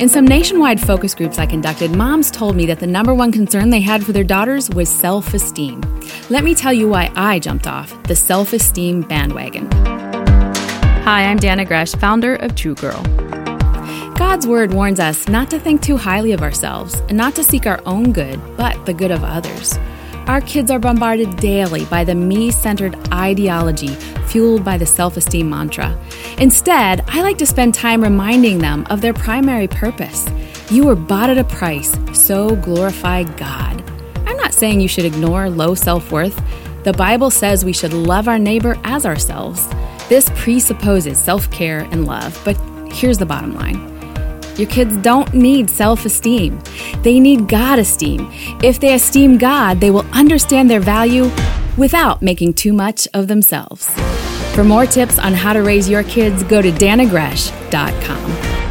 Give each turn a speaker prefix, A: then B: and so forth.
A: In some nationwide focus groups I conducted, moms told me that the number one concern they had for their daughters was self esteem. Let me tell you why I jumped off the self esteem bandwagon. Hi, I'm Dannah Gresh, founder of True Girl. God's Word warns us not to think too highly of ourselves and not to seek our own good, but the good of others. Our kids are bombarded daily by the me centered ideology fueled by the self esteem mantra. Instead, I like to spend time reminding them of their primary purpose. You were bought at a price, so glorify God. I'm not saying you should ignore low self worth. The Bible says we should love our neighbor as ourselves. This presupposes self care and love, but here's the bottom line. Your kids don't need self esteem. They need God esteem. If they esteem God, they will understand their value without making too much of themselves. For more tips on how to raise your kids, go to dannahgresh.com.